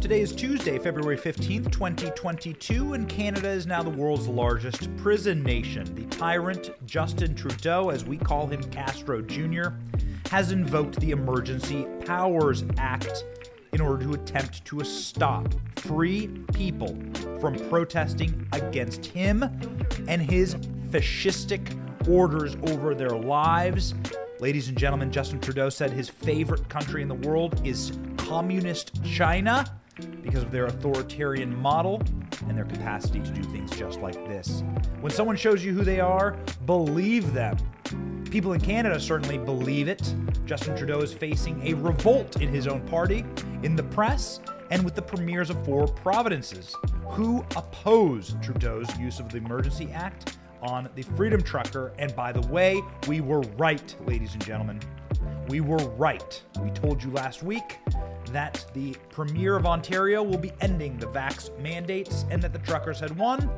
Today is Tuesday, February 15th, 2022, and Canada is now the world's largest prison nation. The tyrant Justin Trudeau, as we call him Castro Jr., has invoked the Emergency Powers Act in order to attempt to stop free people from protesting against him and his fascistic orders over their lives. Ladies and gentlemen, Justin Trudeau said his favorite country in the world is communist China because of their authoritarian model and their capacity to do things just like this. When someone shows you who they are, believe them. People in Canada certainly believe it. Justin Trudeau is facing a revolt in his own party, in the press, and with the premiers of four provinces who oppose Trudeau's use of the Emergency Act on the Freedom Trucker. And by the way, we were right, ladies and gentlemen. We were right. We told you last week that the Premier of Ontario will be ending the vax mandates and that the truckers had won.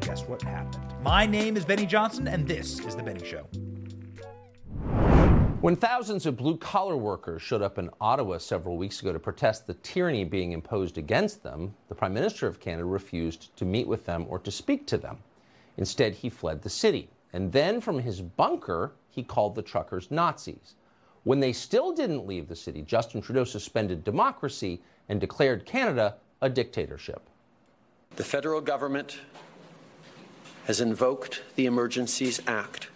Guess what happened? My name is Benny Johnson, and this is The Benny Show. When thousands of blue collar workers showed up in Ottawa several weeks ago to protest the tyranny being imposed against them, the Prime Minister of Canada refused to meet with them or to speak to them. Instead, he fled the city. And then from his bunker, he called the truckers Nazis. When they still didn't leave the city, Justin Trudeau suspended democracy and declared Canada a dictatorship. The federal government has invoked the Emergencies Act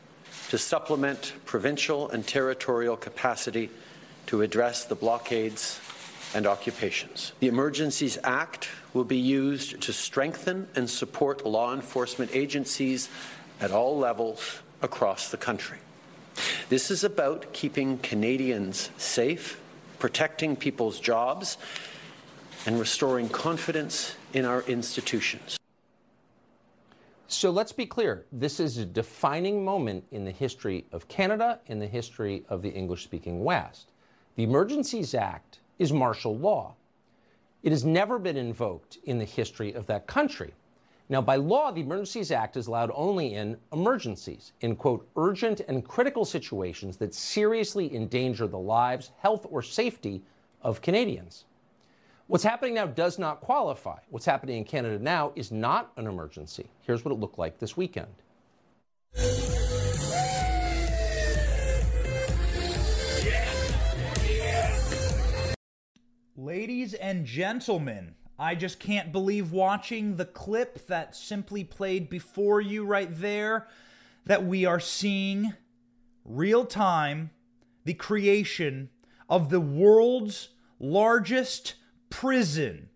to supplement provincial and territorial capacity to address the blockades and occupations. The Emergencies Act will be used to strengthen and support law enforcement agencies at all levels across the country. This is about keeping Canadians safe, protecting people's jobs, and restoring confidence in our institutions. So let's be clear this is a defining moment in the history of Canada, in the history of the English speaking West. The Emergencies Act is martial law. It has never been invoked in the history of that country. Now, by law, the Emergencies Act is allowed only in emergencies, in quote, urgent and critical situations that seriously endanger the lives, health, or safety of Canadians. What's happening now does not qualify. What's happening in Canada now is not an emergency. Here's what it looked like this weekend. Ladies and gentlemen, I just can't believe watching the clip that simply played before you right there that we are seeing real time the creation of the world's largest prison.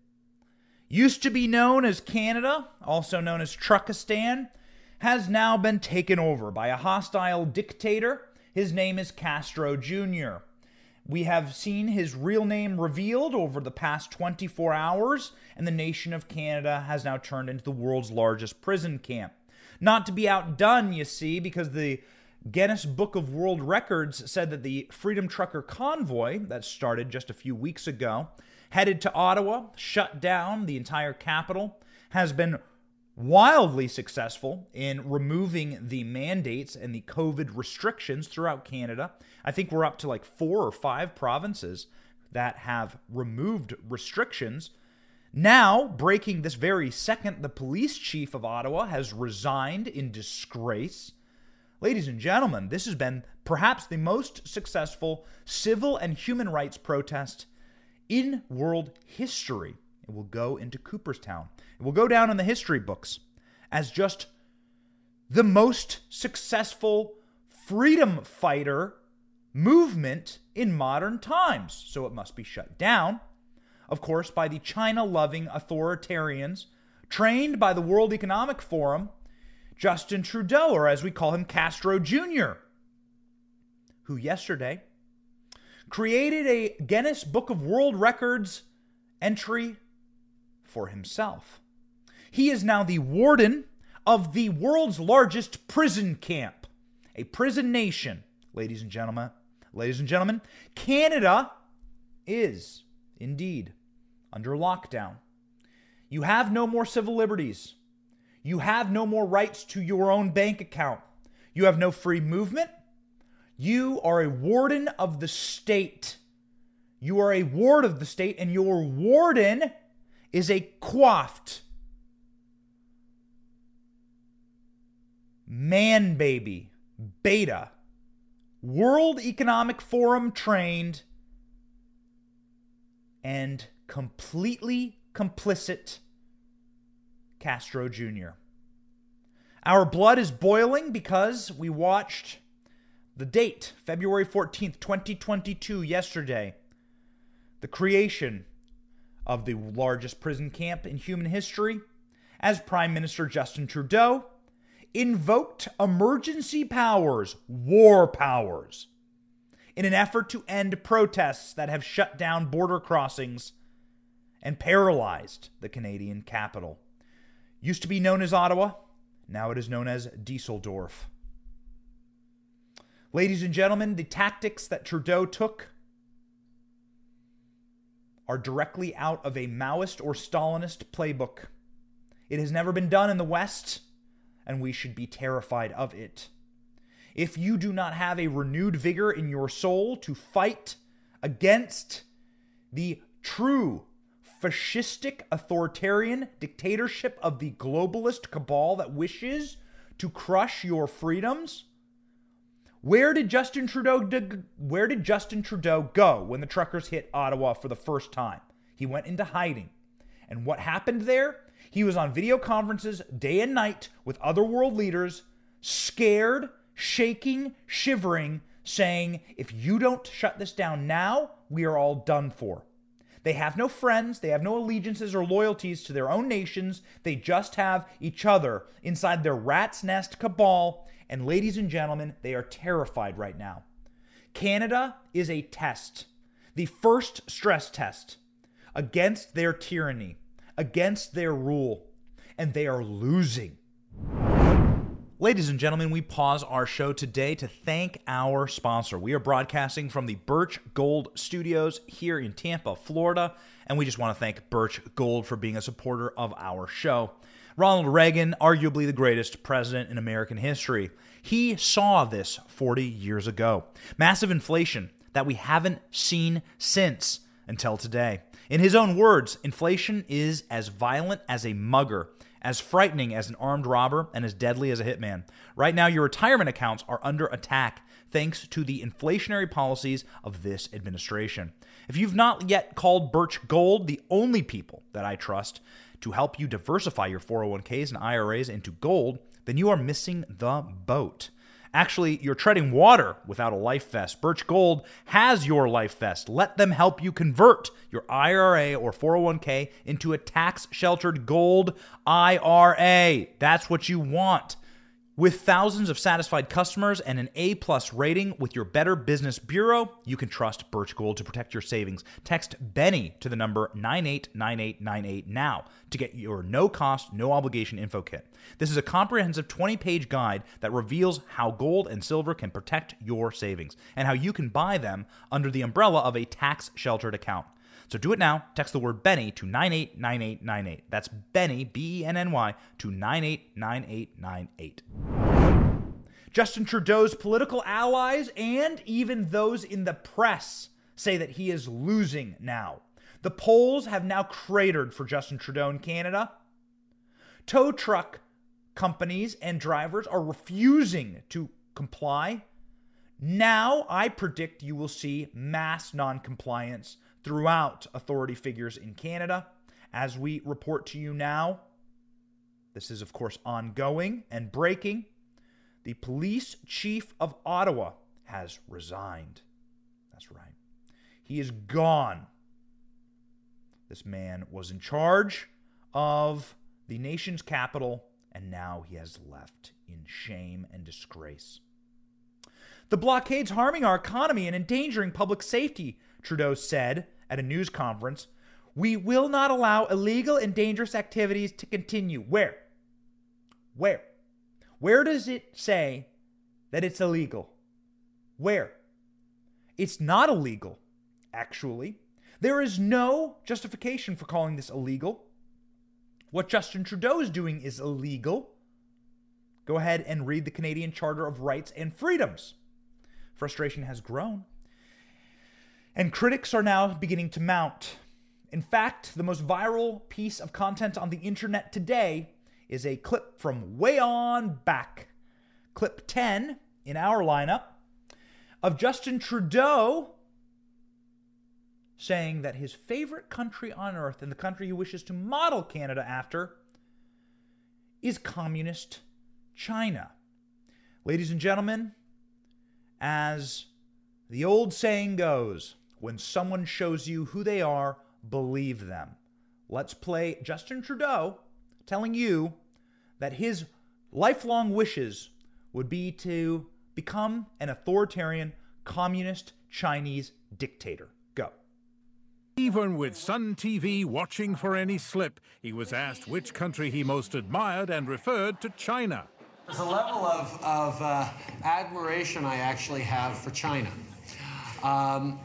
Used to be known as Canada, also known as Truckistan, has now been taken over by a hostile dictator. His name is Castro Jr. We have seen his real name revealed over the past 24 hours, and the nation of Canada has now turned into the world's largest prison camp. Not to be outdone, you see, because the Guinness Book of World Records said that the Freedom Trucker convoy that started just a few weeks ago headed to Ottawa, shut down the entire capital, has been wildly successful in removing the mandates and the COVID restrictions throughout Canada. I think we're up to like four or five provinces that have removed restrictions. Now, breaking this very second, the police chief of Ottawa has resigned in disgrace. Ladies and gentlemen, this has been perhaps the most successful civil and human rights protest in world history. It will go into Cooperstown. It will go down in the history books as just the most successful freedom fighter movement in modern times. So it must be shut down, of course, by the China loving authoritarians trained by the World Economic Forum, Justin Trudeau, or as we call him, Castro Jr., who yesterday created a Guinness Book of World Records entry for himself. He is now the warden of the world's largest prison camp, a prison nation, ladies and gentlemen. Ladies and gentlemen, Canada is indeed under lockdown. You have no more civil liberties. You have no more rights to your own bank account. You have no free movement. You are a warden of the state. You are a ward of the state, and your warden is a coiffed man baby beta World Economic Forum trained and completely complicit Castro Jr. Our blood is boiling because we watched the date, February 14th, 2022, yesterday, the creation of the largest prison camp in human history, as Prime Minister Justin Trudeau invoked emergency powers, war powers, in an effort to end protests that have shut down border crossings and paralyzed the Canadian capital. Used to be known as Ottawa, now it is known as Dusseldorf. Ladies and gentlemen, the tactics that Trudeau took are directly out of a Maoist or Stalinist playbook. It has never been done in the West and we should be terrified of it. If you do not have a renewed vigor in your soul to fight against the true fascistic authoritarian dictatorship of the globalist cabal that wishes to crush your freedoms, where did Justin Trudeau where did Justin Trudeau go when the truckers hit Ottawa for the first time? He went into hiding. And what happened there? He was on video conferences day and night with other world leaders, scared, shaking, shivering, saying, if you don't shut this down now, we are all done for. They have no friends, they have no allegiances or loyalties to their own nations, they just have each other inside their rat's nest cabal. And ladies and gentlemen, they are terrified right now. Canada is a test, the first stress test against their tyranny against their rule, and they are losing. Ladies and gentlemen, we pause our show today to thank our sponsor. We are broadcasting from the Birch Gold Studios here in Tampa, Florida, and we just want to thank Birch Gold for being a supporter of our show. Ronald Reagan, arguably the greatest president in American history, he saw this 40 years ago. Massive inflation that we haven't seen since until today. In his own words, inflation is as violent as a mugger, as frightening as an armed robber, and as deadly as a hitman. Right now, your retirement accounts are under attack thanks to the inflationary policies of this administration. If you've not yet called Birch Gold, the only people that I trust to help you diversify your 401ks and IRAs into gold, then you are missing the boat. Actually, you're treading water without a life vest. Birch Gold has your life vest. Let them help you convert your IRA or 401k into a tax sheltered gold IRA. That's what you want. With thousands of satisfied customers and an A plus rating with your Better Business Bureau, you can trust Birch Gold to protect your savings. Text Benny to the number 989898 now to get your no cost, no obligation info kit. This is a comprehensive 20 page guide that reveals how gold and silver can protect your savings and how you can buy them under the umbrella of a tax sheltered account. So do it now. Text the word Benny to 989898. That's Benny, B E N N Y, to 989898. Justin Trudeau's political allies and even those in the press say that he is losing now. The polls have now cratered for Justin Trudeau in Canada. Tow truck companies and drivers are refusing to comply. Now, I predict you will see mass noncompliance throughout authority figures in Canada. As we report to you now, this is, of course, ongoing and breaking. The police chief of Ottawa has resigned. That's right. He is gone. This man was in charge of the nation's capital, and now he has left in shame and disgrace. The blockade's harming our economy and endangering public safety, Trudeau said at a news conference, we will not allow illegal and dangerous activities to continue. Where? Where? Where does it say that it's illegal? Where? It's not illegal, actually. There is no justification for calling this illegal. What Justin Trudeau is doing is illegal. Go ahead and read the Canadian Charter of Rights and Freedoms. Frustration has grown and critics are now beginning to mount. In fact, the most viral piece of content on the internet today is a clip from way on back. Clip 10 in our lineup of Justin Trudeau saying that his favorite country on earth and the country he wishes to model Canada after is communist China. Ladies and gentlemen, as the old saying goes, when someone shows you who they are, believe them. Let's play Justin Trudeau telling you that his lifelong wishes would be to become an authoritarian communist Chinese dictator. Go. Even with Sun TV watching for any slip, he was asked which country he most admired and referred to China. There's a level of, of uh, admiration I actually have for China. Um,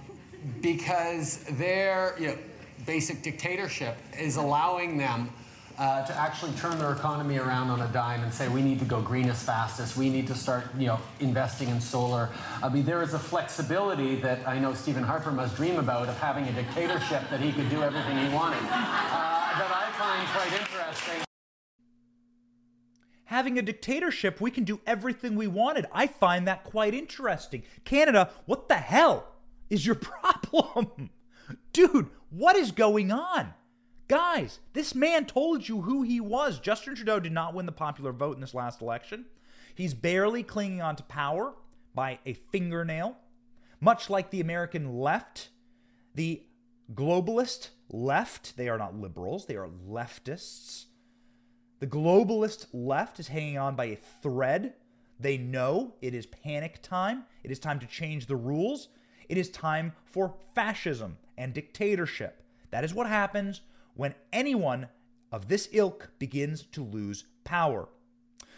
because their you know, basic dictatorship is allowing them uh, to actually turn their economy around on a dime and say we need to go green as fast as we need to start you know investing in solar. I mean there is a flexibility that I know Stephen Harper must dream about of having a dictatorship that he could do everything he wanted. Uh, that I find quite interesting. Having a dictatorship, we can do everything we wanted. I find that quite interesting. Canada, what the hell is your problem? Dude, what is going on? Guys, this man told you who he was. Justin Trudeau did not win the popular vote in this last election. He's barely clinging on to power by a fingernail. Much like the American left, the globalist left, they are not liberals, they are leftists. The globalist left is hanging on by a thread. They know it is panic time. It is time to change the rules. It is time for fascism and dictatorship. That is what happens when anyone of this ilk begins to lose power.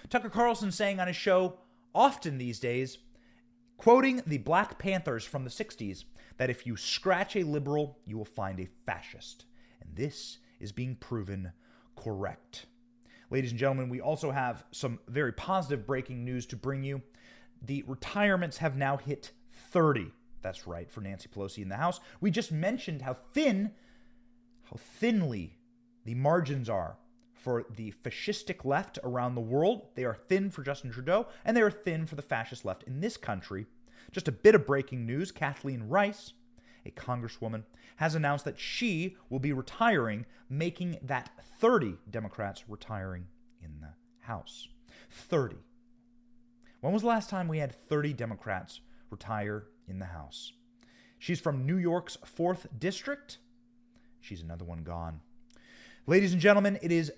Tucker Carlson saying on his show often these days, quoting the Black Panthers from the 60s, that if you scratch a liberal, you will find a fascist. And this is being proven correct. Ladies and gentlemen, we also have some very positive breaking news to bring you. The retirements have now hit 30. That's right, for Nancy Pelosi in the House. We just mentioned how thin how thinly the margins are for the fascistic left around the world. They are thin for Justin Trudeau, and they are thin for the fascist left in this country. Just a bit of breaking news Kathleen Rice, a congresswoman, has announced that she will be retiring, making that 30 Democrats retiring in the House. 30. When was the last time we had 30 Democrats retire in the House? She's from New York's 4th District. She's another one gone. Ladies and gentlemen, it is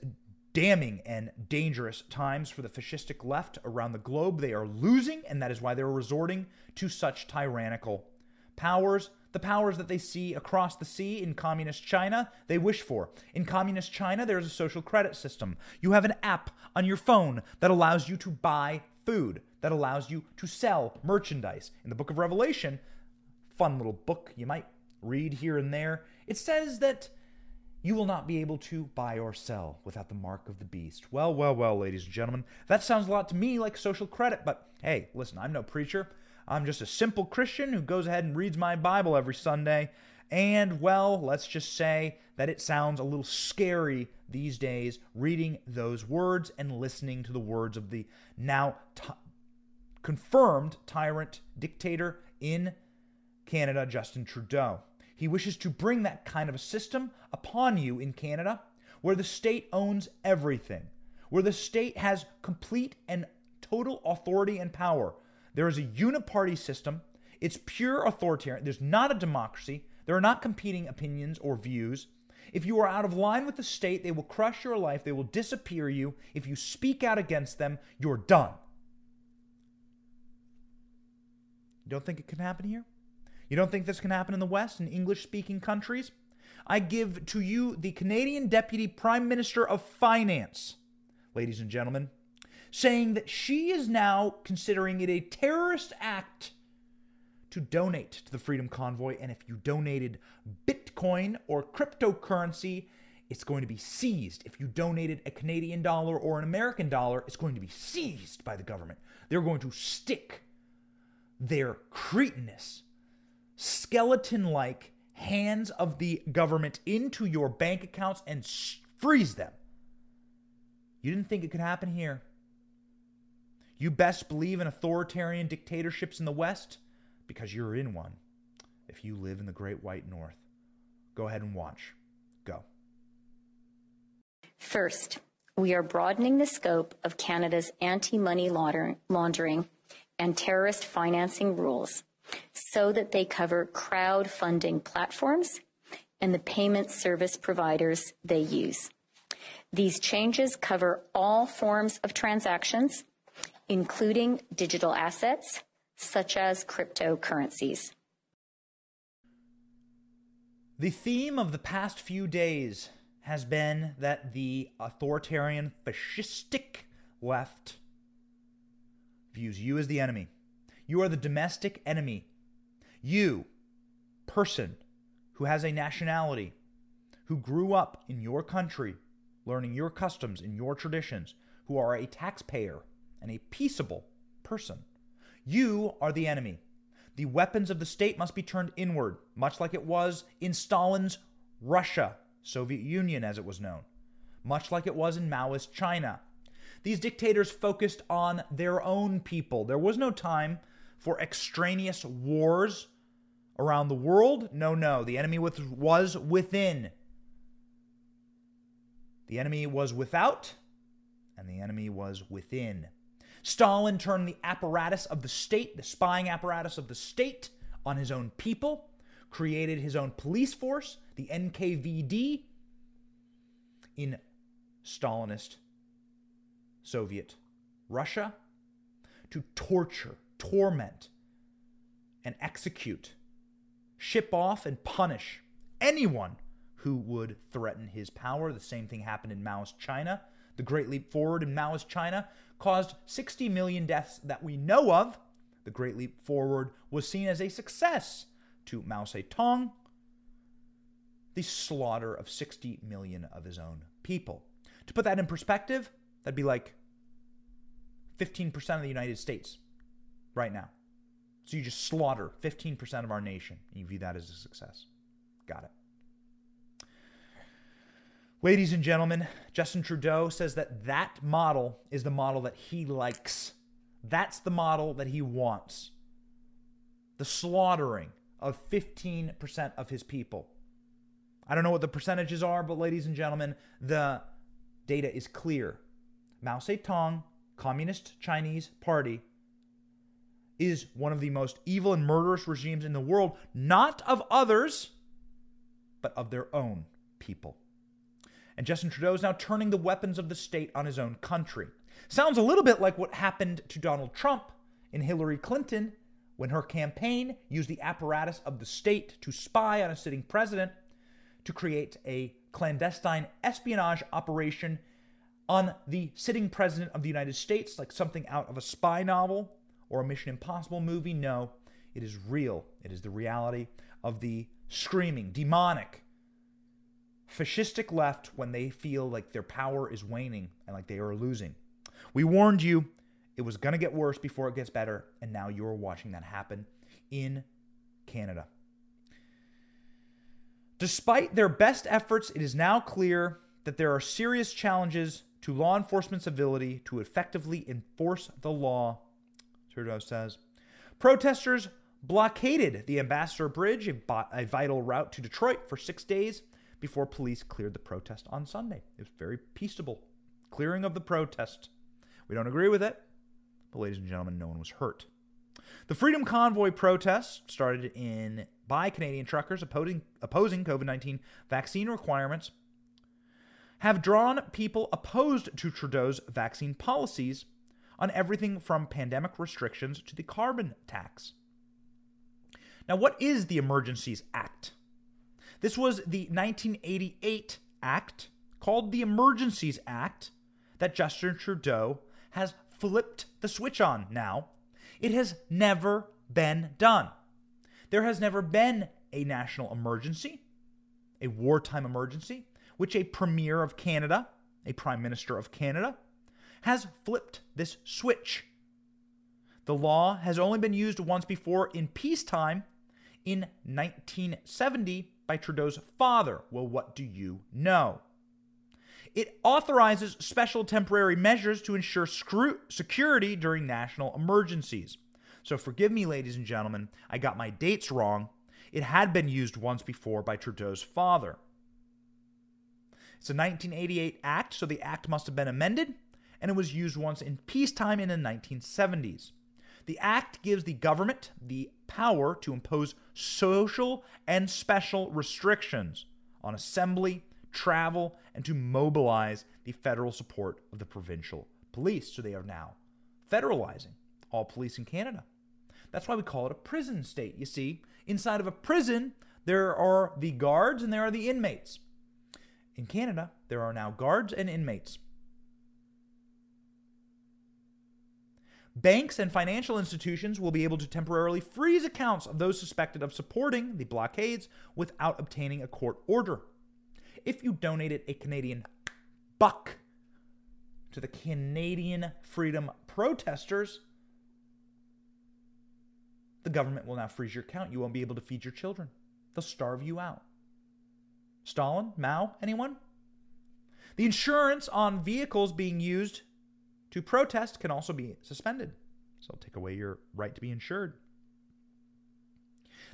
damning and dangerous times for the fascistic left around the globe. They are losing, and that is why they're resorting to such tyrannical powers. The powers that they see across the sea in communist China, they wish for. In communist China, there is a social credit system. You have an app on your phone that allows you to buy food, that allows you to sell merchandise. In the book of Revelation, fun little book you might read here and there, it says that you will not be able to buy or sell without the mark of the beast. Well, well, well, ladies and gentlemen, that sounds a lot to me like social credit, but hey, listen, I'm no preacher. I'm just a simple Christian who goes ahead and reads my Bible every Sunday. And, well, let's just say that it sounds a little scary these days reading those words and listening to the words of the now t- confirmed tyrant dictator in Canada, Justin Trudeau. He wishes to bring that kind of a system upon you in Canada where the state owns everything, where the state has complete and total authority and power. There is a uniparty system. It's pure authoritarian. There's not a democracy. There are not competing opinions or views. If you are out of line with the state, they will crush your life. They will disappear you. If you speak out against them, you're done. You don't think it can happen here? You don't think this can happen in the West, in English speaking countries? I give to you the Canadian Deputy Prime Minister of Finance, ladies and gentlemen, saying that she is now considering it a terrorist act to donate to the Freedom Convoy. And if you donated Bitcoin or cryptocurrency, it's going to be seized. If you donated a Canadian dollar or an American dollar, it's going to be seized by the government. They're going to stick their cretinous skeleton like hands of the government into your bank accounts and freeze them. You didn't think it could happen here. You best believe in authoritarian dictatorships in the West because you're in one if you live in the Great White North. Go ahead and watch. Go. First, we are broadening the scope of Canada's anti money laundering and terrorist financing rules so that they cover crowdfunding platforms and the payment service providers they use. These changes cover all forms of transactions, including digital assets such as cryptocurrencies. The theme of the past few days has been that the authoritarian, fascistic left views you as the enemy. You are the domestic enemy. You, person who has a nationality, who grew up in your country, learning your customs and your traditions, who are a taxpayer and a peaceable person. You are the enemy. The weapons of the state must be turned inward, much like it was in Stalin's Russia, Soviet Union as it was known, much like it was in Maoist China. These dictators focused on their own people. There was no time for extraneous wars around the world. No, no. The enemy was within. The enemy was without, and the enemy was within. Stalin turned the apparatus of the state, the spying apparatus of the state, on his own people, created his own police force, the NKVD, in Stalinist Soviet Russia, to torture, torment, and execute, ship off, and punish anyone who would threaten his power. The same thing happened in Maoist China. The Great Leap Forward in Maoist China caused 60 million deaths that we know of. The Great Leap Forward was seen as a success to Mao Zedong, the slaughter of 60 million of his own people. To put that in perspective, that'd be like 15% of the United States right now. So you just slaughter 15% of our nation, and you view that as a success. Got it. Ladies and gentlemen, Justin Trudeau says that that model is the model that he likes. That's the model that he wants. The slaughtering of 15% of his people. I don't know what the percentages are, but ladies and gentlemen, the data is clear. Mao Zedong, Communist Chinese Party, is one of the most evil and murderous regimes in the world, not of others, but of their own people and Justin Trudeau is now turning the weapons of the state on his own country. Sounds a little bit like what happened to Donald Trump and Hillary Clinton when her campaign used the apparatus of the state to spy on a sitting president to create a clandestine espionage operation on the sitting president of the United States, like something out of a spy novel or a Mission Impossible movie. No, it is real. It is the reality of the screaming, demonic, fascistic left when they feel like their power is waning and like they are losing. We warned you it was going to get worse before it gets better, and now you're watching that happen in Canada. Despite their best efforts, it is now clear that there are serious challenges to law enforcement's ability to effectively enforce the law, Trudeau says. Protesters blockaded the Ambassador Bridge, a vital route to Detroit, for six days before police cleared the protest on Sunday. It was very peaceable. Clearing of the protest. We don't agree with it, but ladies and gentlemen, no one was hurt. The Freedom Convoy protest started in by Canadian truckers opposing, opposing COVID 19 vaccine requirements have drawn people opposed to Trudeau's vaccine policies on everything from pandemic restrictions to the carbon tax. Now, what is the Emergencies Act? This was the 1988 Act called the Emergencies Act that Justin Trudeau has flipped the switch on now. It has never been done. There has never been a national emergency, a wartime emergency, which a premier of Canada, a prime minister of Canada, has flipped this switch. The law has only been used once before in peacetime in 1970 by Trudeau's father. Well, what do you know? It authorizes special temporary measures to ensure screw- security during national emergencies. So forgive me, ladies and gentlemen, I got my dates wrong. It had been used once before by Trudeau's father. It's a 1988 act, so the act must have been amended, and it was used once in peacetime in the 1970s. The act gives the government the power to impose social and special restrictions on assembly, travel, and to mobilize the federal support of the provincial police. So they are now federalizing all police in Canada. That's why we call it a prison state. You see, inside of a prison, there are the guards and there are the inmates. In Canada, there are now guards and inmates. Banks and financial institutions will be able to temporarily freeze accounts of those suspected of supporting the blockades without obtaining a court order. If you donated a Canadian buck to the Canadian freedom protesters, the government will now freeze your account. You won't be able to feed your children. They'll starve you out. Stalin? Mao? Anyone? The insurance on vehicles being used to protest can also be suspended. So it'll take away your right to be insured.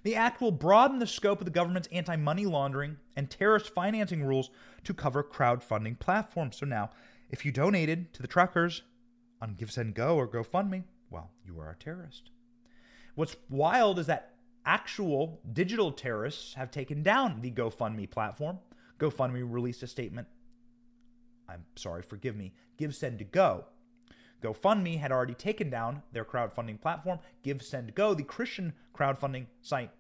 The act will broaden the scope of the government's anti money laundering and terrorist financing rules to cover crowdfunding platforms. So now, if you donated to the truckers on GiveSendGo or GoFundMe, well, you are a terrorist. What's wild is that actual digital terrorists have taken down the GoFundMe platform. GoFundMe released a statement. I'm sorry, forgive me. GiveSendGo GoFundMe had already taken down their crowdfunding platform. GiveSendGo, the Christian crowdfunding site,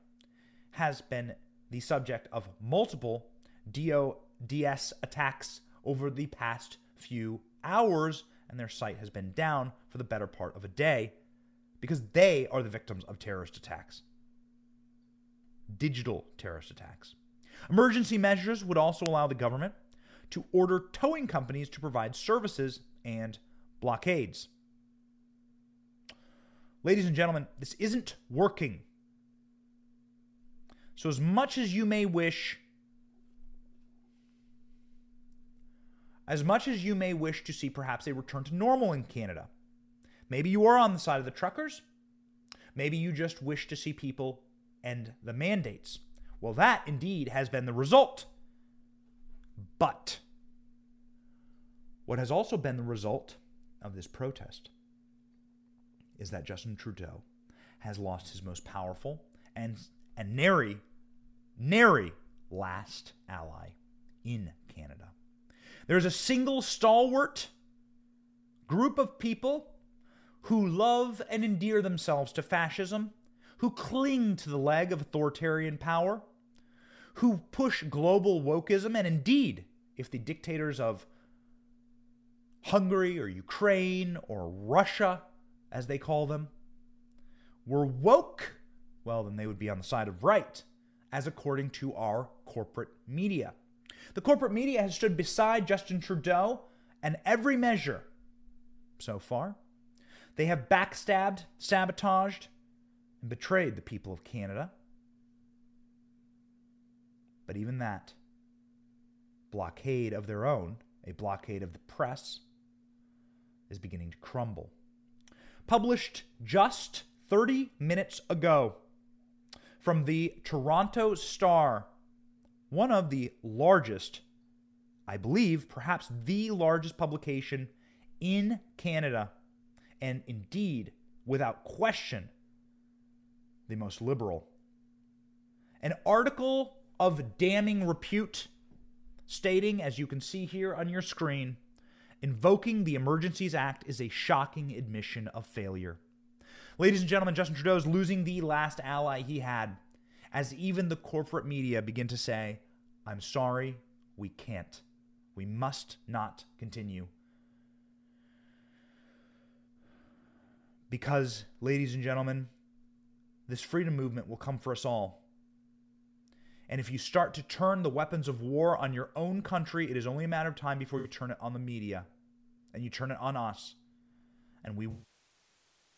has been the subject of multiple DOS attacks over the past few hours, and their site has been down for the better part of a day because they are the victims of terrorist attacks. Digital terrorist attacks. Emergency measures would also allow the government to order towing companies to provide services and blockades. Ladies and gentlemen, this isn't working. So, as much as you may wish, as much as you may wish to see perhaps a return to normal in Canada, maybe you are on the side of the truckers, maybe you just wish to see people end the mandates. Well, that indeed has been the result. But what has also been the result of this protest is that Justin Trudeau has lost his most powerful and and nary nary last ally in Canada. There's a single stalwart group of people who love and endear themselves to fascism, who cling to the leg of authoritarian power, who push global wokeism, and indeed, if the dictators of Hungary or Ukraine or Russia, as they call them, were woke, well, then they would be on the side of right, as according to our corporate media. The corporate media has stood beside Justin Trudeau and every measure so far. They have backstabbed, sabotaged, and betrayed the people of Canada. But even that blockade of their own, a blockade of the press, is beginning to crumble. Published just 30 minutes ago from the Toronto Star, one of the largest, I believe, perhaps the largest publication in Canada, and indeed, without question, the most liberal. An article of damning repute stating, as you can see here on your screen, Invoking the Emergencies Act is a shocking admission of failure. Ladies and gentlemen, Justin Trudeau is losing the last ally he had as even the corporate media begin to say, I'm sorry, we can't. We must not continue. Because, ladies and gentlemen, this freedom movement will come for us all. And if you start to turn the weapons of war on your own country, it is only a matter of time before you turn it on the media and you turn it on us. And we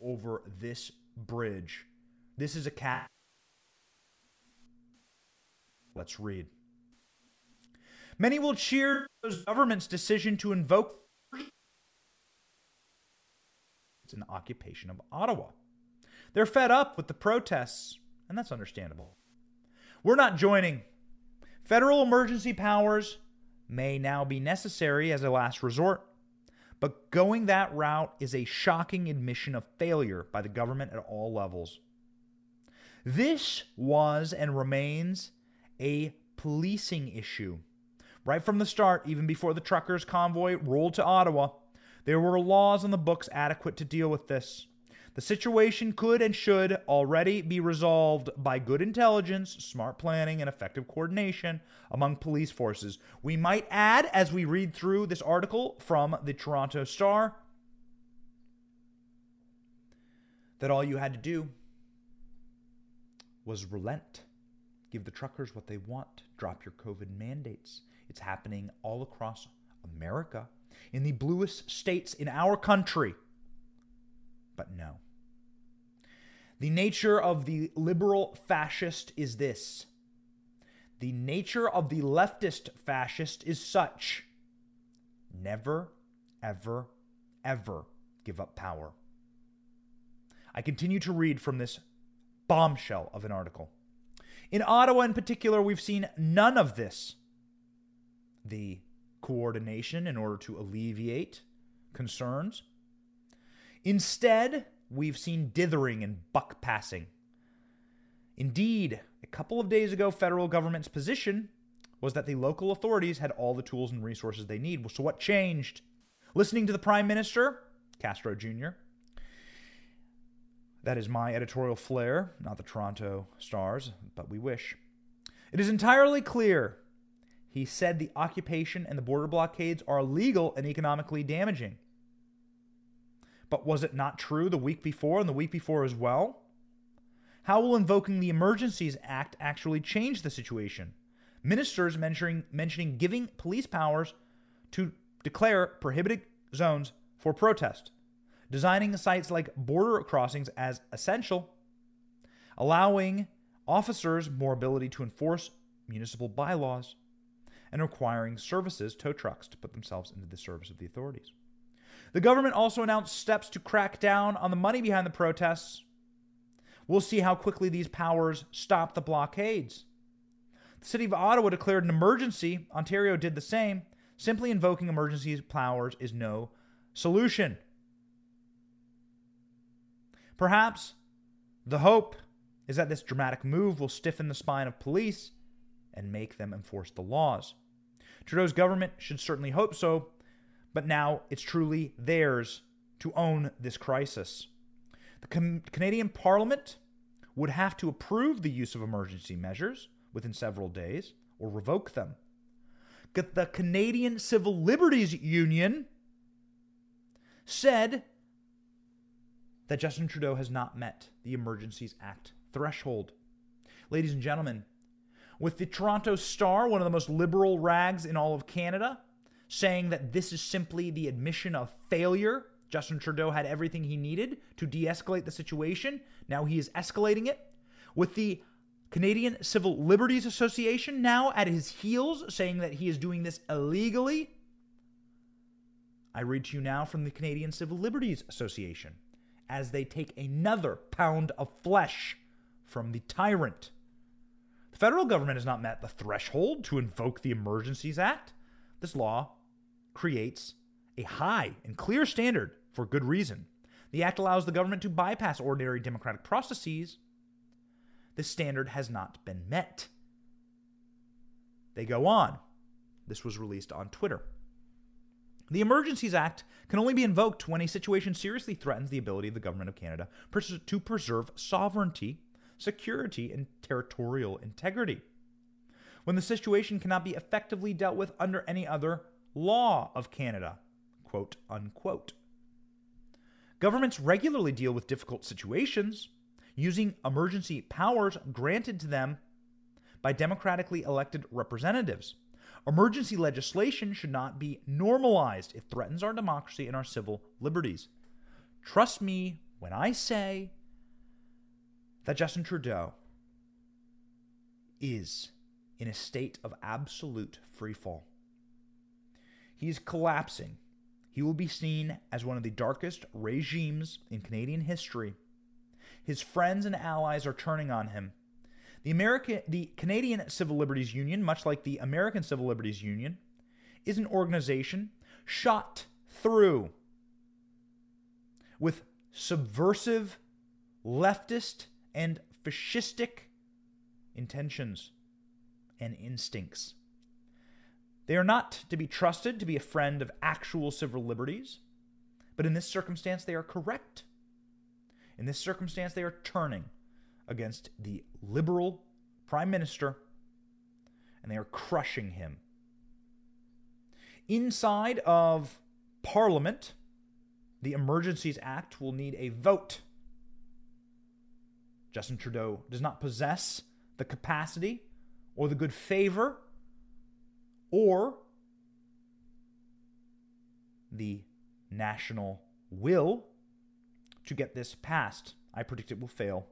over this bridge. This is a cat Let's read. Many will cheer the government's decision to invoke it's an occupation of Ottawa. They're fed up with the protests, and that's understandable. We're not joining. Federal emergency powers may now be necessary as a last resort, but going that route is a shocking admission of failure by the government at all levels. This was and remains a policing issue. Right from the start, even before the truckers' convoy rolled to Ottawa, there were laws on the books adequate to deal with this. The situation could and should already be resolved by good intelligence, smart planning, and effective coordination among police forces. We might add, as we read through this article from the Toronto Star, that all you had to do was relent. Give the truckers what they want. Drop your COVID mandates. It's happening all across America, in the bluest states in our country. But no. The nature of the liberal fascist is this the nature of the leftist fascist is such never, ever, ever give up power. I continue to read from this bombshell of an article. In Ottawa, in particular, we've seen none of this. The coordination in order to alleviate concerns. Instead, we've seen dithering and buck passing. Indeed, a couple of days ago, federal government's position was that the local authorities had all the tools and resources they need. So, what changed? Listening to the Prime Minister, Castro Jr., that is my editorial flair, not the Toronto Stars, but we wish. It is entirely clear. He said the occupation and the border blockades are illegal and economically damaging. But was it not true the week before and the week before as well? How will invoking the Emergencies Act actually change the situation? Ministers mentioning, mentioning giving police powers to declare prohibited zones for protest, designing sites like border crossings as essential, allowing officers more ability to enforce municipal bylaws, and requiring services, tow trucks, to put themselves into the service of the authorities. The government also announced steps to crack down on the money behind the protests. We'll see how quickly these powers stop the blockades. The city of Ottawa declared an emergency. Ontario did the same. Simply invoking emergency powers is no solution. Perhaps the hope is that this dramatic move will stiffen the spine of police and make them enforce the laws. Trudeau's government should certainly hope so, but now it's truly theirs to own this crisis. The Com- Canadian Parliament would have to approve the use of emergency measures within several days or revoke them. The Canadian Civil Liberties Union said that Justin Trudeau has not met the Emergencies Act threshold. Ladies and gentlemen, with the Toronto Star, one of the most liberal rags in all of Canada, saying that this is simply the admission of failure. Justin Trudeau had everything he needed to de escalate the situation. Now he is escalating it. With the Canadian Civil Liberties Association now at his heels, saying that he is doing this illegally. I read to you now from the Canadian Civil Liberties Association as they take another pound of flesh from the tyrant. The federal government has not met the threshold to invoke the Emergencies Act. This law creates a high and clear standard for good reason. The act allows the government to bypass ordinary democratic processes. This standard has not been met. They go on. This was released on Twitter. The Emergencies Act can only be invoked when a situation seriously threatens the ability of the Government of Canada to preserve sovereignty, security, and territorial integrity. When the situation cannot be effectively dealt with under any other law of Canada, quote unquote. Governments regularly deal with difficult situations using emergency powers granted to them by democratically elected representatives. Emergency legislation should not be normalized. It threatens our democracy and our civil liberties. Trust me when I say that Justin Trudeau is in a state of absolute freefall. He is collapsing. He will be seen as one of the darkest regimes in Canadian history. His friends and allies are turning on him. The American the Canadian Civil Liberties Union, much like the American Civil Liberties Union, is an organization shot through with subversive, leftist, and fascistic intentions and instincts. They are not to be trusted to be a friend of actual civil liberties, but in this circumstance, they are correct. In this circumstance, they are turning against the liberal prime minister and they are crushing him. Inside of Parliament, the Emergencies Act will need a vote. Justin Trudeau does not possess the capacity or the good favor or the national will to get this passed. I predict it will fail.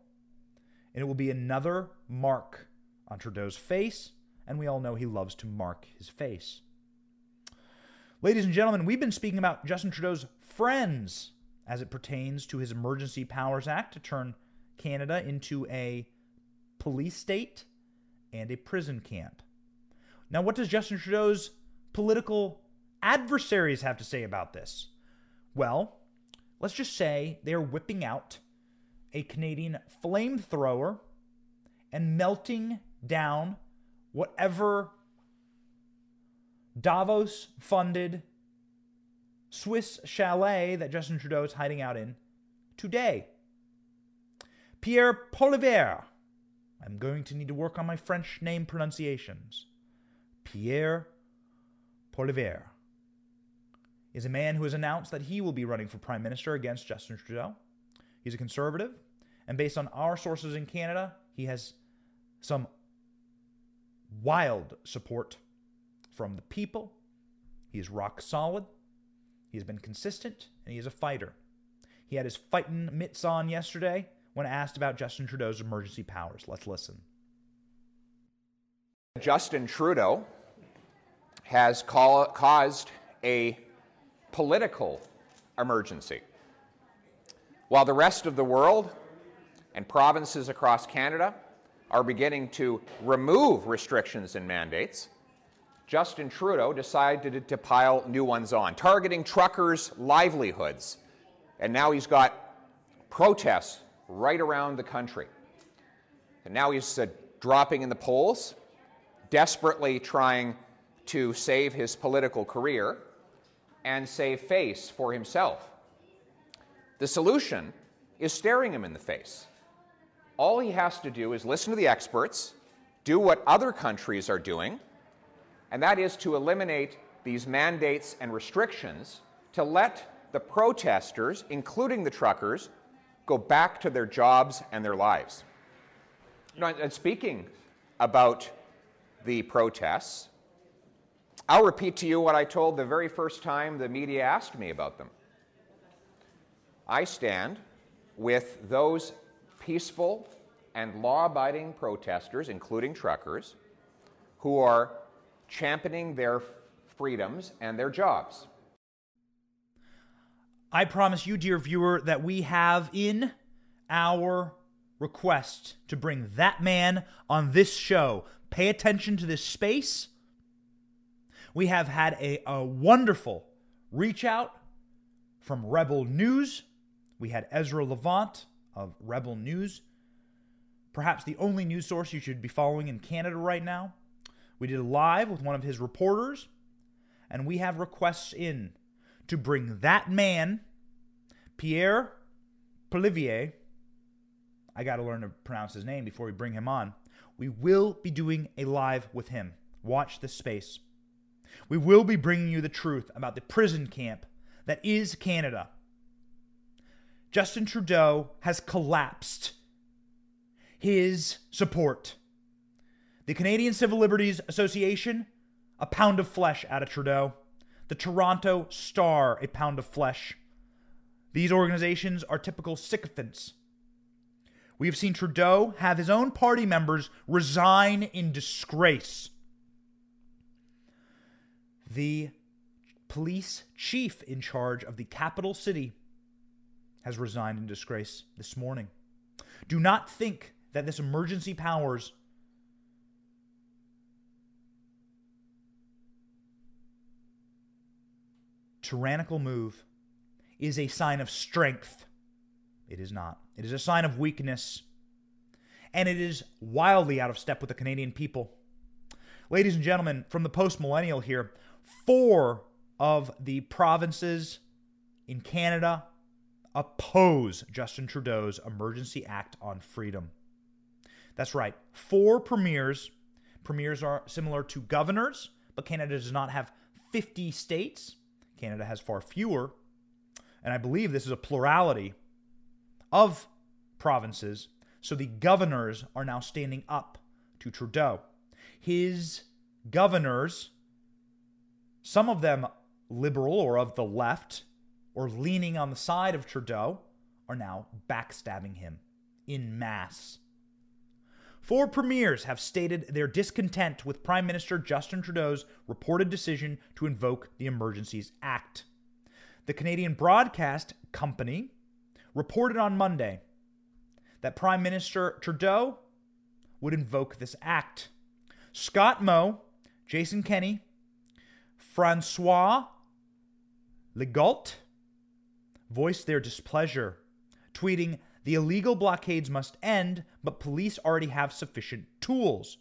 And it will be another mark on Trudeau's face, and we all know he loves to mark his face. Ladies and gentlemen, we've been speaking about Justin Trudeau's friends as it pertains to his Emergency Powers Act to turn Canada into a police state and a prison camp. Now, what does Justin Trudeau's political adversaries have to say about this? Well, let's just say they're whipping out a Canadian flamethrower and melting down whatever Davos funded Swiss chalet that Justin Trudeau is hiding out in today. Pierre Poilievre. I'm going to need to work on my French name pronunciations. Pierre Poilievre is a man who has announced that he will be running for prime minister against Justin Trudeau. He's a conservative, and based on our sources in Canada, he has some wild support from the people. He is rock solid. He has been consistent, and he is a fighter. He had his fighting mitts on yesterday when asked about Justin Trudeau's emergency powers. Let's listen. Justin Trudeau has call, caused a political emergency. While the rest of the world and provinces across Canada are beginning to remove restrictions and mandates, Justin Trudeau decided to pile new ones on, targeting truckers' livelihoods. And now he's got protests right around the country. And now he's uh, dropping in the polls, desperately trying to save his political career and save face for himself. The solution is staring him in the face. All he has to do is listen to the experts, do what other countries are doing, and that is to eliminate these mandates and restrictions to let the protesters, including the truckers, go back to their jobs and their lives. You know, and speaking about the protests, I'll repeat to you what I told the very first time the media asked me about them. I stand with those peaceful and law abiding protesters, including truckers, who are championing their freedoms and their jobs. I promise you, dear viewer, that we have in our request to bring that man on this show. Pay attention to this space. We have had a, a wonderful reach out from Rebel News. We had Ezra Levant of Rebel News, perhaps the only news source you should be following in Canada right now. We did a live with one of his reporters, and we have requests in to bring that man, Pierre Polivier. I got to learn to pronounce his name before we bring him on. We will be doing a live with him. Watch this space. We will be bringing you the truth about the prison camp that is Canada. Justin Trudeau has collapsed his support. The Canadian Civil Liberties Association, a pound of flesh out of Trudeau the Toronto Star, a pound of flesh. These organizations are typical sycophants. We have seen Trudeau have his own party members resign in disgrace. The police chief in charge of the capital city has resigned in disgrace this morning. Do not think that this emergency powers tyrannical move is a sign of strength. It is not. It is a sign of weakness. And it is wildly out of step with the Canadian people. Ladies and gentlemen, from the post millennial here, four of the provinces in Canada oppose Justin Trudeau's Emergency Act on Freedom. That's right, four premiers. Premiers are similar to governors, but Canada does not have 50 states. Canada has far fewer. And I believe this is a plurality of provinces. So the governors are now standing up to Trudeau. His governors, some of them liberal or of the left or leaning on the side of Trudeau, are now backstabbing him in mass. Four premiers have stated their discontent with Prime Minister Justin Trudeau's reported decision to invoke the Emergencies Act. The Canadian Broadcast Company reported on Monday that Prime Minister Trudeau would invoke this act. Scott Moe, Jason Kenney, Francois Legault voiced their displeasure, tweeting, The illegal blockades must end, but police already have sufficient tools.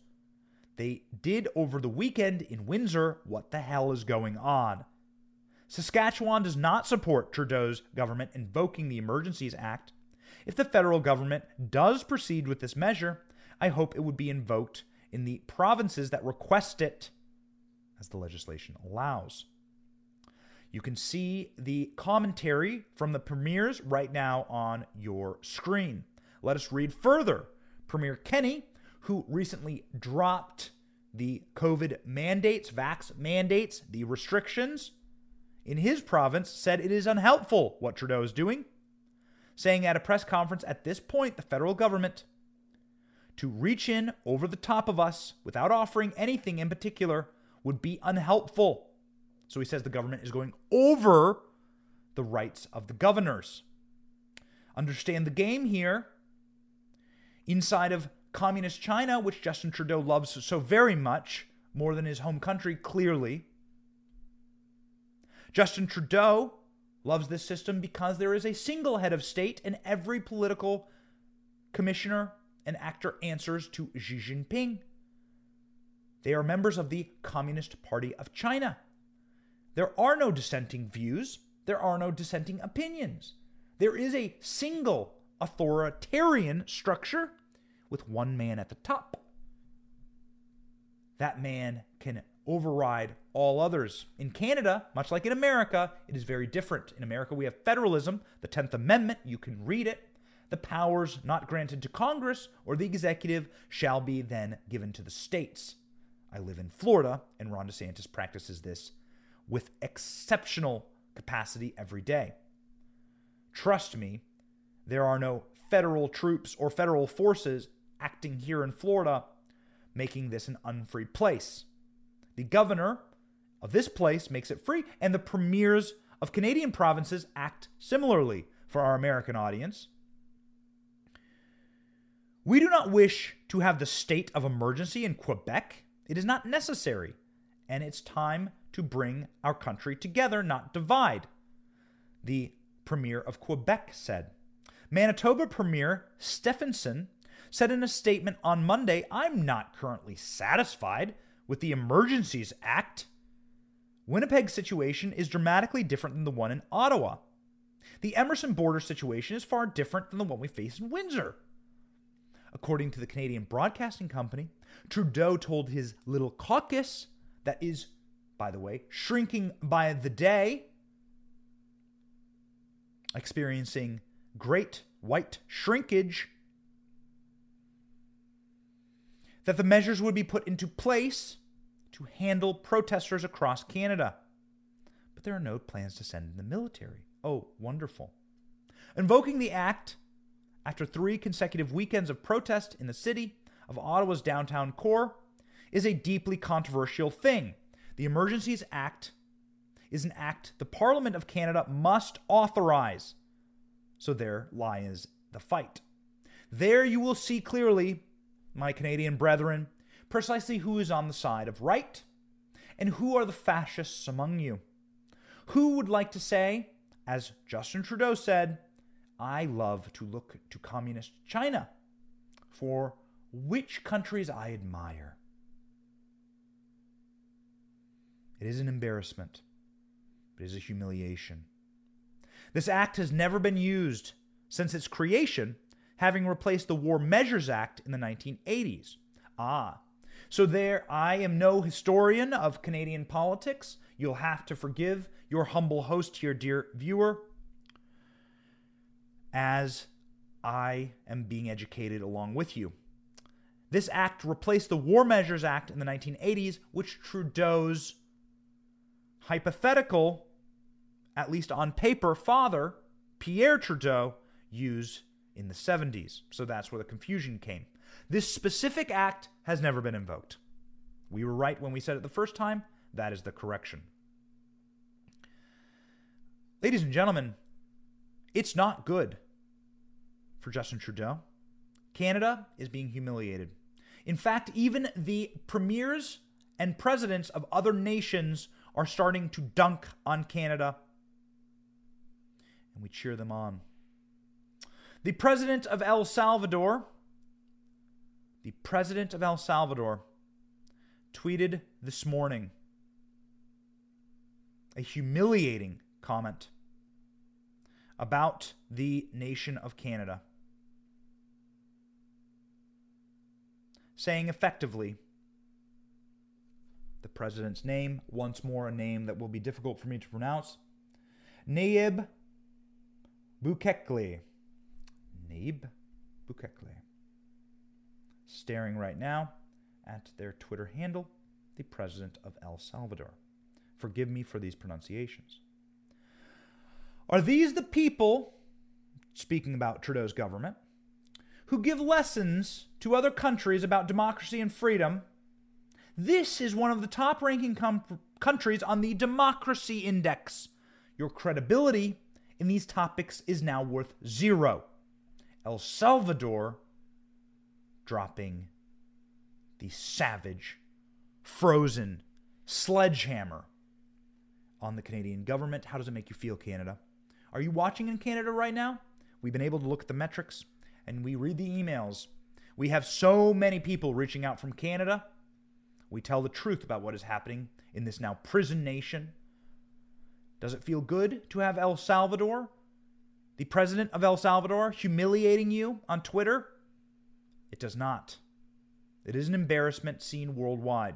They did over the weekend in Windsor. What the hell is going on? Saskatchewan does not support Trudeau's government invoking the Emergencies Act. If the federal government does proceed with this measure, I hope it would be invoked in the provinces that request it, as the legislation allows. You can see the commentary from the premiers right now on your screen. Let us read further. Premier Kenney, who recently dropped the COVID mandates, vax mandates, the restrictions in his province, said it is unhelpful what Trudeau is doing, saying at a press conference at this point, the federal government to reach in over the top of us without offering anything in particular would be unhelpful. So he says the government is going over the rights of the governors. Understand the game here. Inside of communist China, which Justin Trudeau loves so very much, more than his home country, clearly, Justin Trudeau loves this system because there is a single head of state and every political commissioner and actor answers to Xi Jinping. They are members of the Communist Party of China. There are no dissenting views, there are no dissenting opinions. There is a single authoritarian structure with one man at the top. That man can override all others. In Canada, much like in America, it is very different. In America, we have federalism, the 10th Amendment, you can read it. The powers not granted to Congress or the executive shall be then given to the states. I live in Florida, and Ron DeSantis practices this with exceptional capacity every day. Trust me, there are no federal troops or federal forces acting here in Florida making this an unfree place. The governor of this place makes it free, and the premiers of Canadian provinces act similarly for our American audience. We do not wish to have the state of emergency in Quebec. It is not necessary, and it's time to bring our country together, not divide, the Premier of Quebec said. Manitoba Premier Stefanson said in a statement on Monday I'm not currently satisfied with the Emergencies Act. Winnipeg's situation is dramatically different than the one in Ottawa. The Emerson border situation is far different than the one we face in Windsor. According to the Canadian Broadcasting Company, Trudeau told his little caucus that is by the way, shrinking by the day, experiencing great white shrinkage, that the measures would be put into place to handle protesters across Canada. But there are no plans to send in the military. Oh, wonderful. Invoking the act after three consecutive weekends of protest in the city of Ottawa's downtown core is a deeply controversial thing. The Emergencies Act is an act the Parliament of Canada must authorize. So there lies the fight. There you will see clearly, my Canadian brethren, precisely who is on the side of right and who are the fascists among you. Who would like to say, as Justin Trudeau said, I love to look to communist China for which countries I admire. It is an embarrassment, it is a humiliation. This act has never been used since its creation, having replaced the War Measures Act in the 1980s. Ah, so there, I am no historian of Canadian politics. You'll have to forgive your humble host here, dear viewer, as I am being educated along with you. This act replaced the War Measures Act in the 1980s, which Trudeau's hypothetical, at least on paper, father, Pierre Trudeau, used in the 70s. So that's where the confusion came. This specific act has never been invoked. We were right when we said it the first time. That is the correction. Ladies and gentlemen, it's not good for Justin Trudeau. Canada is being humiliated. In fact, even the premiers and presidents of other nations are starting to dunk on Canada, and we cheer them on. The president of El Salvador, the president of El Salvador, tweeted this morning a humiliating comment about the nation of Canada, saying effectively, the president's name, once more a name that will be difficult for me to pronounce, Nayib Bukele. Nayib Bukele. Staring right now at their Twitter handle, the president of El Salvador. Forgive me for these pronunciations. Are these the people, speaking about Trudeau's government, who give lessons to other countries about democracy and freedom? This is one of the top ranking com- countries on the Democracy Index. Your credibility in these topics is now worth zero. El Salvador dropping the savage, frozen sledgehammer on the Canadian government. How does it make you feel, Canada? Are you watching in Canada right now? We've been able to look at the metrics and we read the emails. We have so many people reaching out from Canada. We tell the truth about what is happening in this now prison nation. Does it feel good to have El Salvador, the president of El Salvador, humiliating you on Twitter? It does not. It is an embarrassment seen worldwide.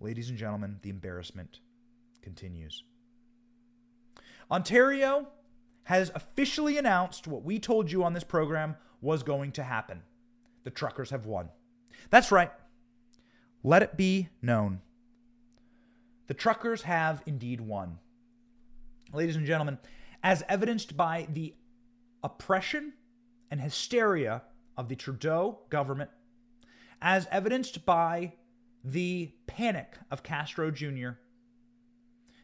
Ladies and gentlemen, the embarrassment continues. Ontario has officially announced what we told you on this program was going to happen. The truckers have won. That's right. Let it be known. The truckers have indeed won. Ladies and gentlemen, as evidenced by the oppression and hysteria of the Trudeau government, as evidenced by the panic of Castro Jr.,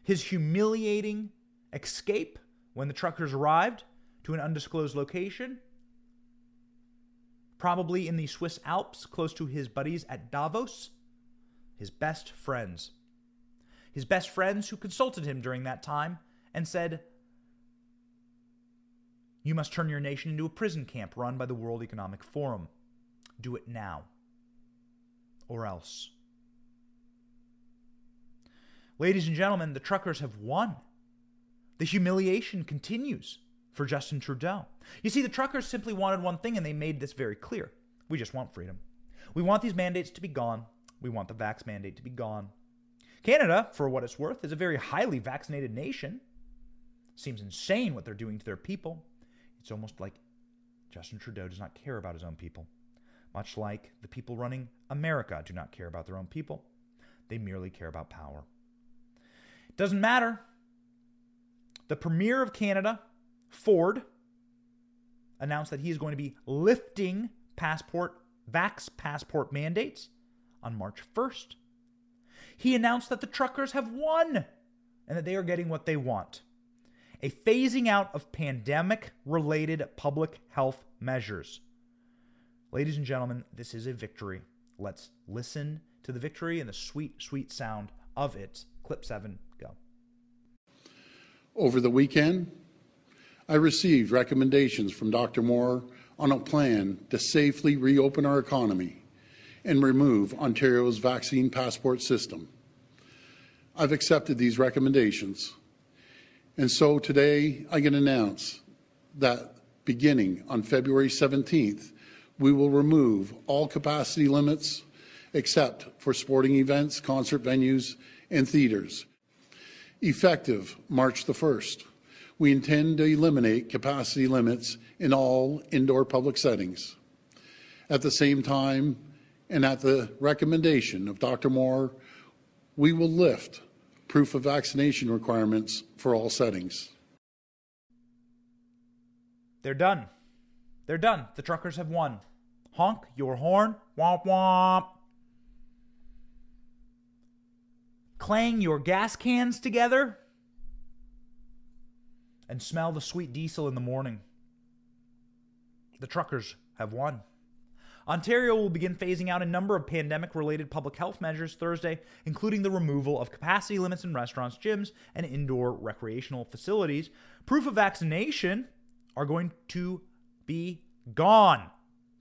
his humiliating escape when the truckers arrived to an undisclosed location, probably in the Swiss Alps, close to his buddies at Davos, his best friends. His best friends who consulted him during that time and said, You must turn your nation into a prison camp run by the World Economic Forum. Do it now. Or else. Ladies and gentlemen, the truckers have won. The humiliation continues for Justin Trudeau. You see, the truckers simply wanted one thing, and they made this very clear. We just want freedom. We want these mandates to be gone. We want the vax mandate to be gone. Canada, for what it's worth, is a very highly vaccinated nation. Seems insane what they're doing to their people. It's almost like Justin Trudeau does not care about his own people. Much like the people running America do not care about their own people, they merely care about power. It doesn't matter the Premier of Canada, Ford, announced that he is going to be lifting passport vax passport mandates on March 1st. He announced that the truckers have won and that they are getting what they want. A phasing out of pandemic related public health measures. Ladies and gentlemen, this is a victory. Let's listen to the victory and the sweet, sweet sound of it. Clip 7, go. Over the weekend, I received recommendations from Dr. Moore on a plan to safely reopen our economy and remove Ontario's vaccine passport system. I've accepted these recommendations. And so today I can announce that beginning on February 17th, we will remove all capacity limits except for sporting events, concert venues, and theaters. Effective March the 1st, we intend to eliminate capacity limits in all indoor public settings. At the same time, and at the recommendation of Dr. Moore, we will lift proof of vaccination requirements for all settings. They're done. They're done. The truckers have won. Honk your horn. Womp womp. Clang your gas cans together and smell the sweet diesel in the morning. The truckers have won. Ontario will begin phasing out a number of pandemic related public health measures Thursday, including the removal of capacity limits in restaurants, gyms, and indoor recreational facilities. Proof of vaccination are going to be gone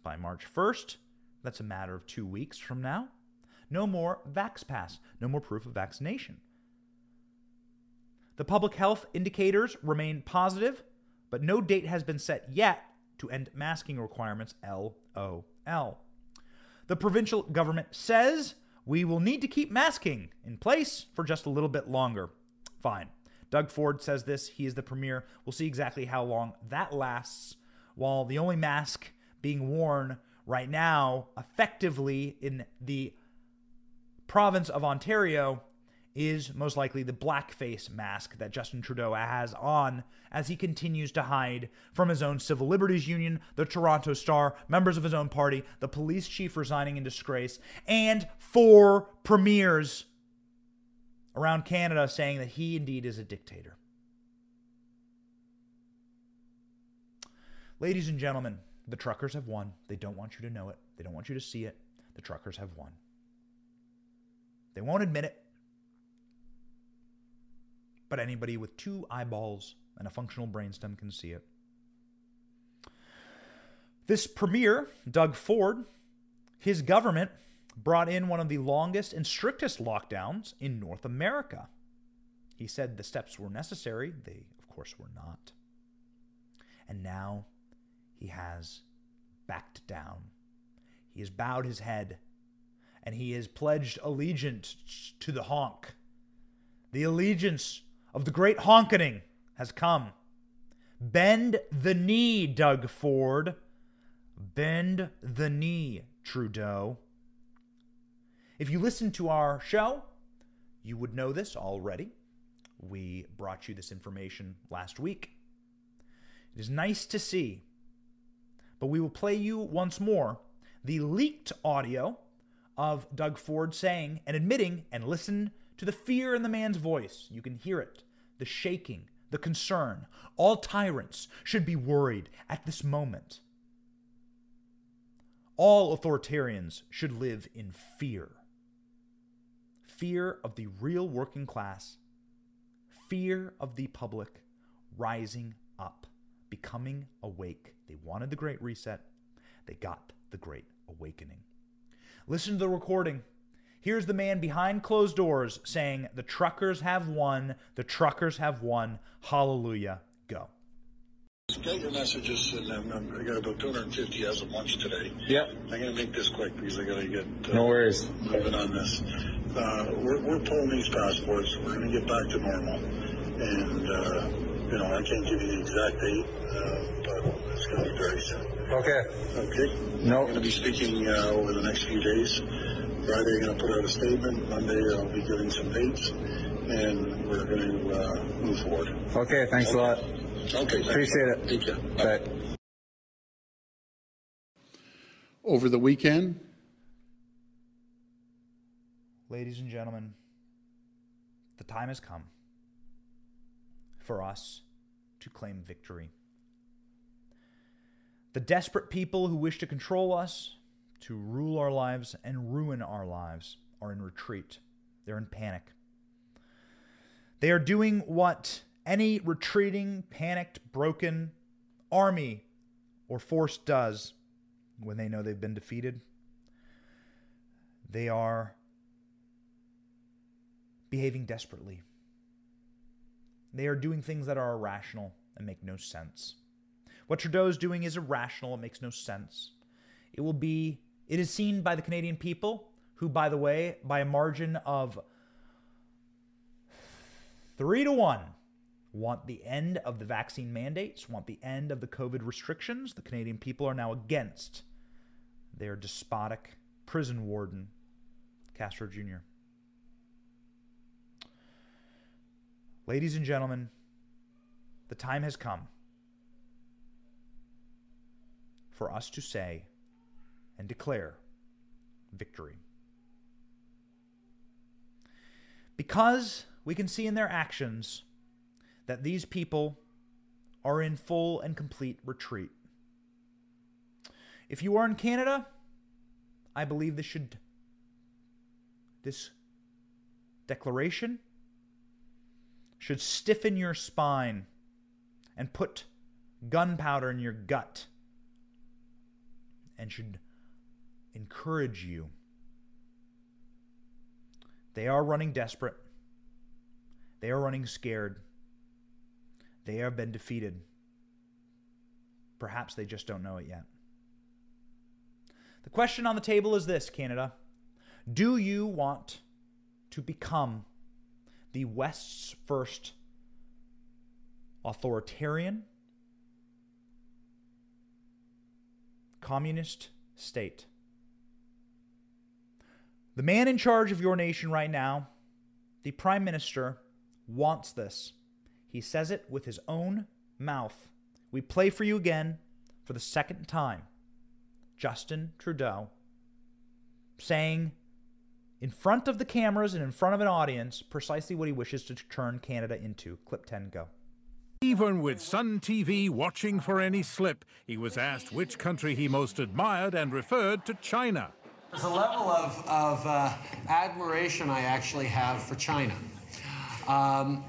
by March 1st. That's a matter of two weeks from now. No more VaxPass, no more proof of vaccination. The public health indicators remain positive, but no date has been set yet to end masking requirements, LOL. The provincial government says we will need to keep masking in place for just a little bit longer. Fine. Doug Ford says this. He is the premier. We'll see exactly how long that lasts. While the only mask being worn right now, effectively in the province of Ontario, is most likely the blackface mask that Justin Trudeau has on as he continues to hide from his own civil liberties union, the Toronto Star, members of his own party, the police chief resigning in disgrace, and four premiers around Canada saying that he indeed is a dictator. Ladies and gentlemen, the truckers have won. They don't want you to know it. They don't want you to see it. The truckers have won. They won't admit it but anybody with two eyeballs and a functional brainstem can see it. This premier, Doug Ford, his government brought in one of the longest and strictest lockdowns in North America. He said the steps were necessary. They, of course, were not. And now he has backed down. He has bowed his head and he has pledged allegiance to the honk. The allegiance of the great honkening has come. Bend the knee, Doug Ford. Bend the knee, Trudeau. If you listen to our show, you would know this already. We brought you this information last week. It is nice to see, but we will play you once more the leaked audio of Doug Ford saying and admitting and listen to the fear in the man's voice. You can hear it, the shaking, the concern. All tyrants should be worried at this moment. All authoritarians should live in fear fear of the real working class, fear of the public rising up, becoming awake. They wanted the Great Reset, they got the Great Awakening. Listen to the recording. Here's the man behind closed doors saying, The truckers have won. The truckers have won. Hallelujah. Go. Get your messages, and I'm, I'm, I got about 250 as of lunch today. Yep. I'm going to make this quick because I got to get uh, no worries moving on this. Uh, we're, we're pulling these passports. We're going to get back to normal, and uh, you know I can't give you the exact date, uh, but it's going to be very soon. Okay. Okay. No. I'm going to be speaking uh, over the next few days. Friday, I'm going to put out a statement. Monday, I'll be giving some dates, and we're going to uh, move forward. Okay, thanks a lot. Okay, thanks. Appreciate it. Take care. Bye. Over the weekend, ladies and gentlemen, the time has come for us to claim victory. The desperate people who wish to control us, to rule our lives and ruin our lives, are in retreat. They're in panic. They are doing what any retreating, panicked, broken army or force does when they know they've been defeated. They are behaving desperately. They are doing things that are irrational and make no sense. What Trudeau is doing is irrational, it makes no sense. It will be, it is seen by the Canadian people, who, by the way, by a margin of three to one, want the end of the vaccine mandates, want the end of the COVID restrictions. The Canadian people are now against their despotic prison warden, Castro Jr. Ladies and gentlemen, the time has come for us to say and declare victory. Because we can see in their actions that these people are in full and complete retreat. If you are in Canada, I believe this should this declaration should stiffen your spine and put gunpowder in your gut and should encourage you. They are running desperate. They are running scared. They have been defeated. Perhaps they just don't know it yet. The question on the table is this, Canada. Do you want to become the West's first authoritarian communist state? The man in charge of your nation right now, the Prime Minister, wants this. He says it with his own mouth. We play for you again for the second time. Justin Trudeau saying in front of the cameras and in front of an audience precisely what he wishes to turn Canada into. Clip 10 go. Even with Sun TV watching for any slip, he was asked which country he most admired and referred to China. There's a level of, of uh, admiration I actually have for China. Um,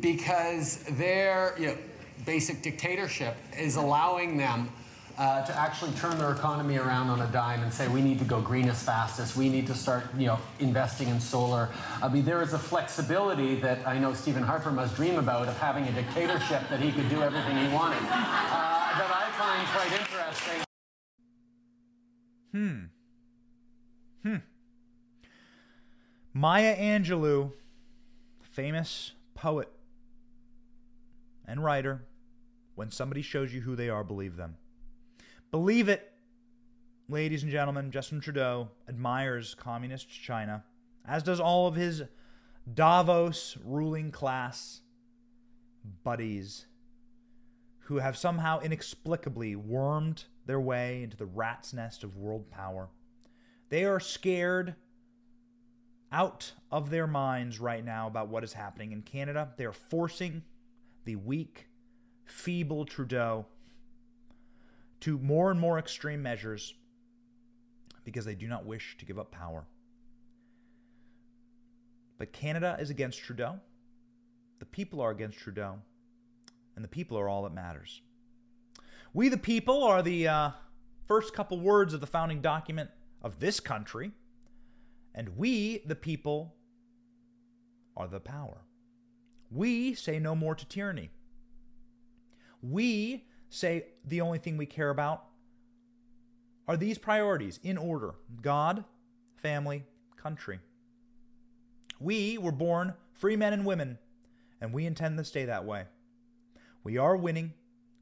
because their you know, basic dictatorship is allowing them uh, to actually turn their economy around on a dime and say we need to go green as fast as we need to start you know investing in solar. I mean there is a flexibility that i know stephen harper must dream about of having a dictatorship that he could do everything he wanted uh, that i find quite interesting. Hmm. Hmm. Maya angelou famous poet and writer. When somebody shows you who they are believe them Believe it, ladies and gentlemen, Justin Trudeau admires communist China, as does all of his Davos ruling class buddies who have somehow inexplicably wormed their way into the rat's nest of world power. They are scared out of their minds right now about what is happening in Canada. They are forcing the weak, feeble Trudeau to more and more extreme measures because they do not wish to give up power. But Canada is against Trudeau. The people are against Trudeau. And the people are all that matters. We, the people, are the uh, first couple words of the founding document of this country. And we, the people, are the power. We say no more to tyranny. We say the only thing we care about are these priorities in order God, family, country. We were born free men and women, and we intend to stay that way. We are winning,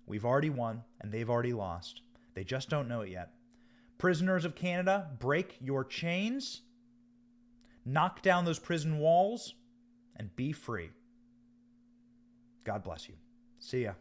we've already won, and they've already lost. They just don't know it yet. Prisoners of Canada, break your chains, knock down those prison walls, and be free. God bless you. See ya.